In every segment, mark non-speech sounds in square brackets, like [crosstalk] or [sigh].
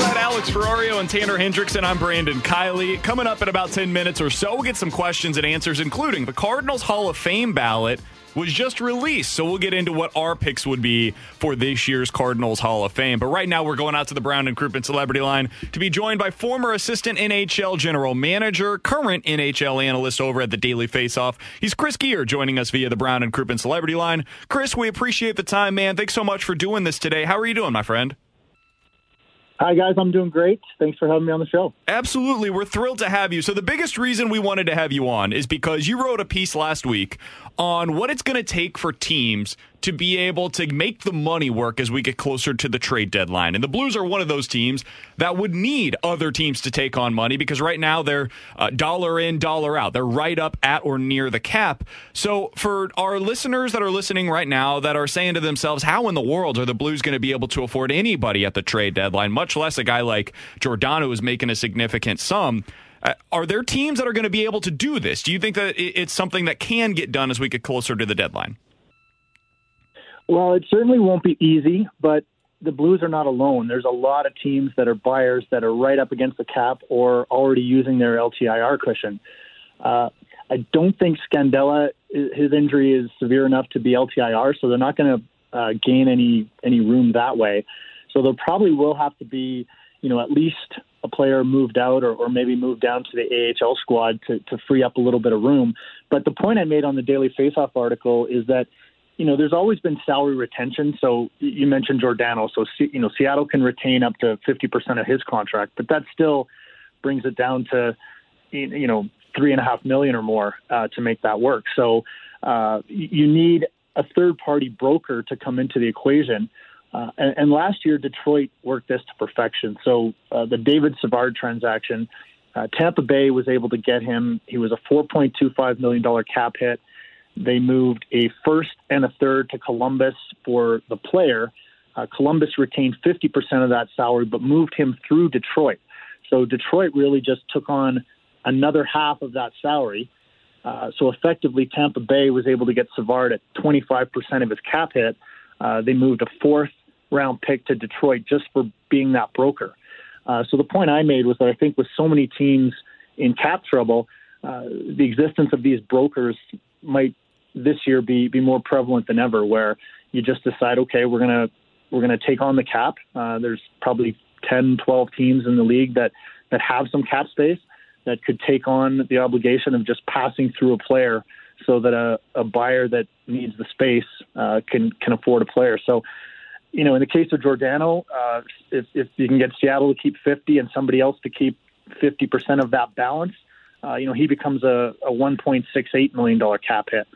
Alongside Alex Ferrario and Tanner Hendrickson, I'm Brandon Kiley. Coming up in about 10 minutes or so, we'll get some questions and answers, including the Cardinals Hall of Fame ballot was just released. So we'll get into what our picks would be for this year's Cardinals Hall of Fame. But right now, we're going out to the Brown and Crouppen Celebrity Line to be joined by former assistant NHL general manager, current NHL analyst over at the Daily Faceoff. He's Chris Gear joining us via the Brown and Crouppen Celebrity Line. Chris, we appreciate the time, man. Thanks so much for doing this today. How are you doing, my friend? Hi, guys. I'm doing great. Thanks for having me on the show. Absolutely. We're thrilled to have you. So, the biggest reason we wanted to have you on is because you wrote a piece last week on what it's going to take for teams to be able to make the money work as we get closer to the trade deadline. And the Blues are one of those teams that would need other teams to take on money because right now they're uh, dollar in, dollar out. They're right up at or near the cap. So, for our listeners that are listening right now that are saying to themselves, how in the world are the Blues going to be able to afford anybody at the trade deadline, much less a guy like Giordano who's making a significant sum? Uh, are there teams that are going to be able to do this? Do you think that it's something that can get done as we get closer to the deadline? Well, it certainly won't be easy, but the Blues are not alone. There's a lot of teams that are buyers that are right up against the cap or already using their LTIR cushion. Uh, I don't think Scandella, his injury is severe enough to be LTIR, so they're not going to uh, gain any any room that way. So there probably will have to be, you know, at least a player moved out or, or maybe moved down to the AHL squad to, to free up a little bit of room. But the point I made on the Daily Faceoff article is that you know, there's always been salary retention. So you mentioned Giordano. So, you know, Seattle can retain up to 50% of his contract, but that still brings it down to, you know, three and a half million or more uh, to make that work. So uh, you need a third party broker to come into the equation. Uh, and, and, last year, Detroit worked this to perfection. So uh, the David Savard transaction, uh, Tampa Bay was able to get him. He was a $4.25 million cap hit. They moved a first and a third to Columbus for the player. Uh, Columbus retained 50% of that salary, but moved him through Detroit. So Detroit really just took on another half of that salary. Uh, so effectively, Tampa Bay was able to get Savard at 25% of his cap hit. Uh, they moved a fourth round pick to Detroit just for being that broker. Uh, so the point I made was that I think with so many teams in cap trouble, uh, the existence of these brokers might this year be be more prevalent than ever, where you just decide, okay, we're gonna we're gonna take on the cap. Uh, there's probably 10, 12 teams in the league that that have some cap space that could take on the obligation of just passing through a player so that a, a buyer that needs the space uh, can can afford a player. So, you know, in the case of Giordano, uh, if, if you can get Seattle to keep 50 and somebody else to keep 50% of that balance, uh, you know, he becomes a, a $1.68 million cap hit.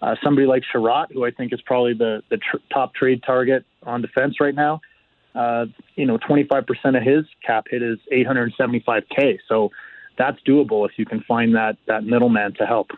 Uh, somebody like Chiarot, who I think is probably the, the tr- top trade target on defense right now, uh, you know, 25% of his cap hit is 875K. So that's doable if you can find that, that middleman to help.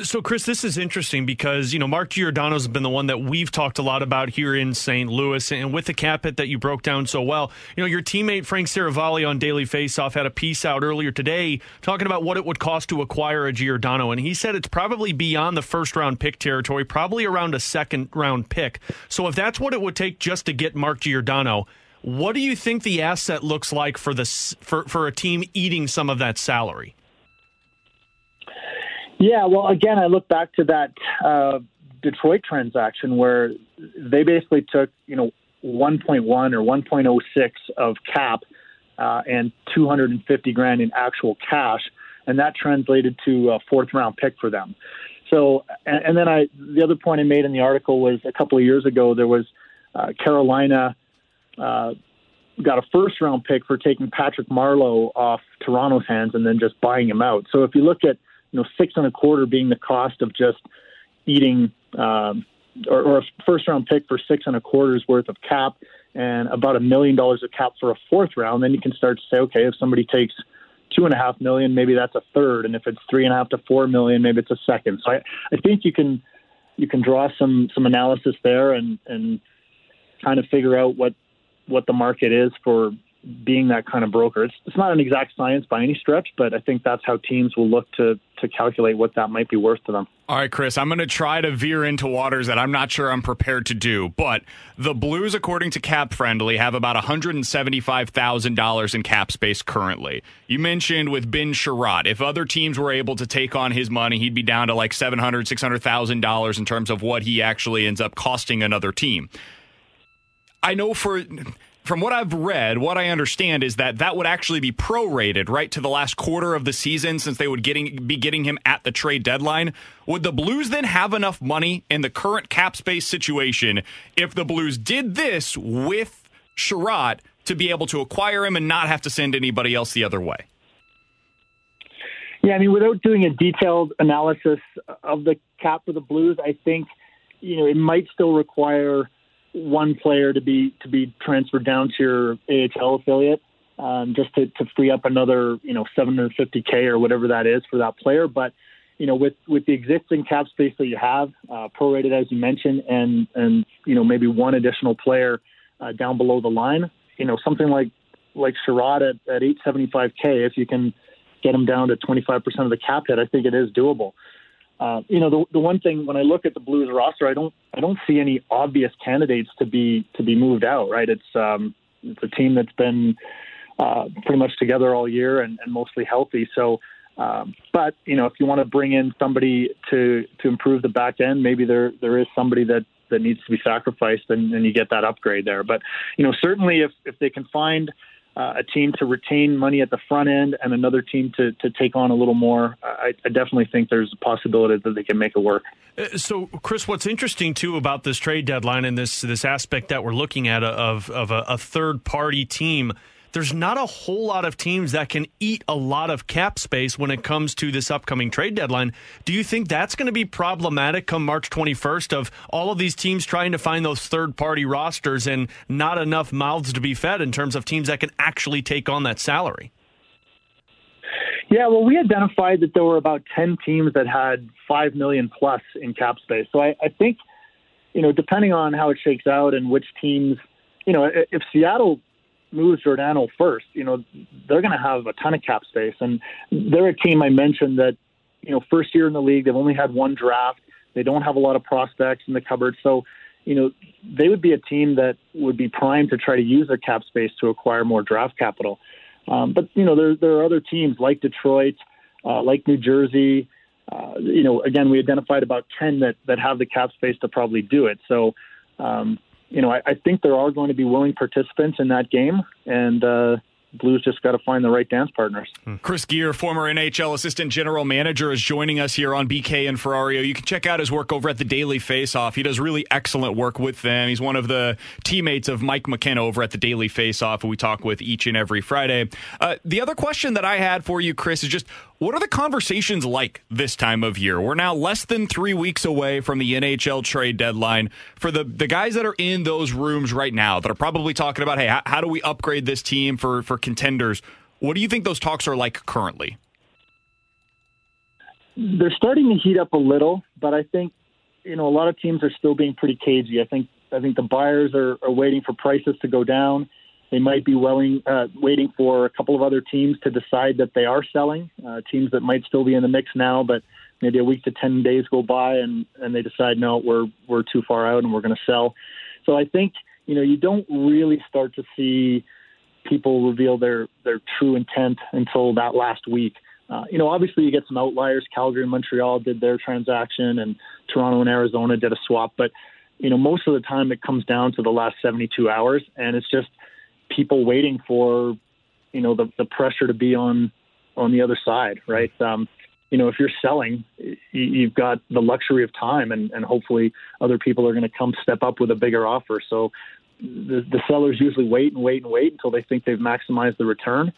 So, Chris, this is interesting because, you know, Mark Giordano's been the one that we've talked a lot about here in St. Louis. And with the cap hit that you broke down so well, you know, your teammate Frank Seravalli on Daily Faceoff had a piece out earlier today talking about what it would cost to acquire a Giordano. And he said it's probably beyond the first round pick territory, probably around a second round pick. So, if that's what it would take just to get Mark Giordano, what do you think the asset looks like for, the, for, for a team eating some of that salary? Yeah, well, again, I look back to that uh, Detroit transaction where they basically took, you know, 1.1 or 1.06 of cap uh, and 250 grand in actual cash, and that translated to a fourth round pick for them. So, and, and then I, the other point I made in the article was a couple of years ago there was uh, Carolina uh, got a first round pick for taking Patrick Marleau off Toronto's hands and then just buying him out. So if you look at you know six and a quarter being the cost of just eating um, or, or a first round pick for six and a quarter's worth of cap and about a million dollars of cap for a fourth round, then you can start to say, okay, if somebody takes two and a half million, maybe that's a third, and if it's three and a half to four million, maybe it's a second. So I, I think you can you can draw some some analysis there and and kind of figure out what what the market is for being that kind of broker. It's, it's not an exact science by any stretch, but I think that's how teams will look to to calculate what that might be worth to them. All right, Chris, I'm going to try to veer into waters that I'm not sure I'm prepared to do, but the Blues, according to Cap Friendly, have about $175,000 in cap space currently. You mentioned with Ben Chiarot, if other teams were able to take on his money, he'd be down to like $700,000, $600,000 in terms of what he actually ends up costing another team. I know for from what I've read, what I understand is that that would actually be prorated right to the last quarter of the season since they would getting be getting him at the trade deadline. Would the Blues then have enough money in the current cap space situation if the Blues did this with Chiarot to be able to acquire him and not have to send anybody else the other way? Yeah, I mean, without doing a detailed analysis of the cap for the Blues, I think you know it might still require one player to be to be transferred down to your AHL affiliate, um, just to, to free up another you know 750k or whatever that is for that player. But you know, with with the existing cap space that you have, uh, prorated as you mentioned, and and you know maybe one additional player uh, down below the line, you know something like like Chiarot at, at 875k, if you can get him down to 25% of the cap hit, I think it is doable. Uh, you know, the, the one thing when I look at the Blues roster, I don't I don't see any obvious candidates to be to be moved out. Right? It's um, it's a team that's been uh, pretty much together all year and, and mostly healthy. So, um, but you know, if you want to bring in somebody to to improve the back end, maybe there there is somebody that that needs to be sacrificed, and, and you get that upgrade there. But you know, certainly if if they can find uh, a team to retain money at the front end and another team to, to take on a little more, I, I definitely think there's a possibility that they can make it work. Uh, so, Chris, what's interesting too about this trade deadline and this this aspect that we're looking at of of a, a third party team there's not a whole lot of teams that can eat a lot of cap space when it comes to this upcoming trade deadline. Do you think that's going to be problematic come March 21st of all of these teams trying to find those third party rosters and not enough mouths to be fed in terms of teams that can actually take on that salary? Yeah, well, we identified that there were about 10 teams that had 5 million plus in cap space. So I, I think, you know, depending on how it shakes out and which teams, you know, if Seattle moves Giordano first, you know, they're going to have a ton of cap space. And they're a team I mentioned that, you know, first year in the league, they've only had one draft. They don't have a lot of prospects in the cupboard. So, you know, they would be a team that would be primed to try to use their cap space to acquire more draft capital. Um, but, you know, there, there are other teams like Detroit, uh, like New Jersey. Uh, you know, again, we identified about 10 that, that have the cap space to probably do it. So, um, you know, I, I think there are going to be willing participants in that game, and uh, Blues just got to find the right dance partners. Hmm. Chris Gear, former NHL assistant general manager, is joining us here on BK and Ferrario. You can check out his work over at the Daily Faceoff. He does really excellent work with them. He's one of the teammates of Mike McKenna over at the Daily Faceoff, who we talk with each and every Friday. Uh, the other question that I had for you, Chris, is just what are the conversations like this time of year? We're now less than three weeks away from the NHL trade deadline. For the, the guys that are in those rooms right now that are probably talking about, hey, how, how do we upgrade this team for, for contenders? What do you think those talks are like currently? They're starting to heat up a little, but I think you know a lot of teams are still being pretty cagey. I think I think the buyers are, are waiting for prices to go down. They might be willing, uh, waiting for a couple of other teams to decide that they are selling. Uh, teams that might still be in the mix now, but maybe a week to ten days go by and and they decide no, we're we're too far out and we're going to sell. So I think you know you don't really start to see people reveal their their true intent until that last week. Uh, you know, obviously you get some outliers. Calgary and Montreal did their transaction, and Toronto and Arizona did a swap. But you know, most of the time it comes down to the last 72 hours, and it's just people waiting for you know the, the pressure to be on on the other side, right? Um, you know, if you're selling, you've got the luxury of time, and, and hopefully other people are going to come step up with a bigger offer. So the, the sellers usually wait and wait and wait until they think they've maximized the return,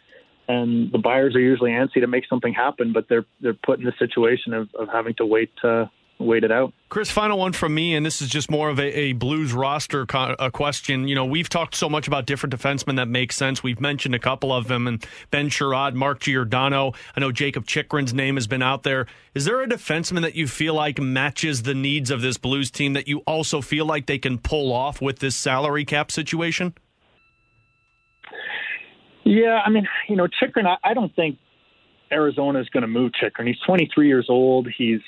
and the buyers are usually antsy to make something happen, but they're they're put in the situation of, of having to wait uh, wait it out. Chris, final one from me, and this is just more of a, a Blues roster co- a question. You know, we've talked so much about different defensemen that make sense. We've mentioned a couple of them, and Ben Chiarot, Mark Giordano. I know Jacob Chychrun's name has been out there. Is there a defenseman that you feel like matches the needs of this Blues team that you also feel like they can pull off with this salary cap situation? Yeah, I mean, you know, Chychrun, I, I don't think Arizona is going to move Chychrun. He's 23 years old. He's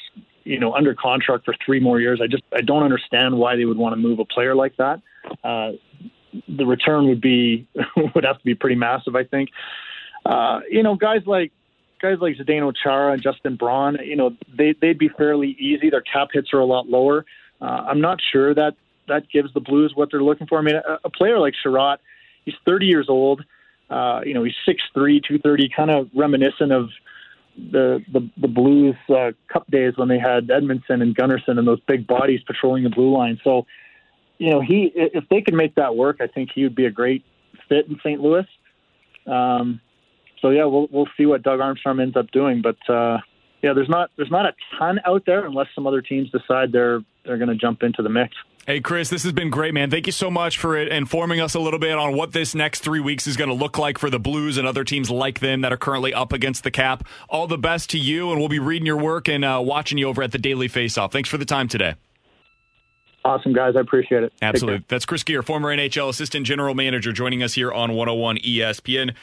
you know under contract for three more years. I just I don't understand why they would want to move a player like that. Uh, the return would be [laughs] would have to be pretty massive, I think. Uh, you know, guys like guys like Zdeno Chara and Justin Braun, you know, they they'd be fairly easy. Their cap hits are a lot lower. Uh, I'm not sure that that gives the Blues what they're looking for. I mean, a, a player like Chiarot, he's 30 years old. Uh, you know, he's 6'3", 230, kind of reminiscent of the the, the Blues uh, Cup days when they had Edmundson and Gunnarsson and those big bodies patrolling the blue line. So, you know, he if they could make that work, I think he would be a great fit in St. Louis. Um, so yeah, we'll we'll see what Doug Armstrong ends up doing, but uh, yeah, there's not there's not a ton out there unless some other teams decide they're they're going to jump into the mix. Hey, Chris, this has been great, man. Thank you so much for informing us a little bit on what this next three weeks is going to look like for the Blues and other teams like them that are currently up against the cap. All the best to you, and we'll be reading your work and uh, watching you over at the Daily Faceoff. Thanks for the time today. Awesome, guys. I appreciate it. Absolutely. That's Chris Gear, former NHL assistant general manager, joining us here on 101 ESPN.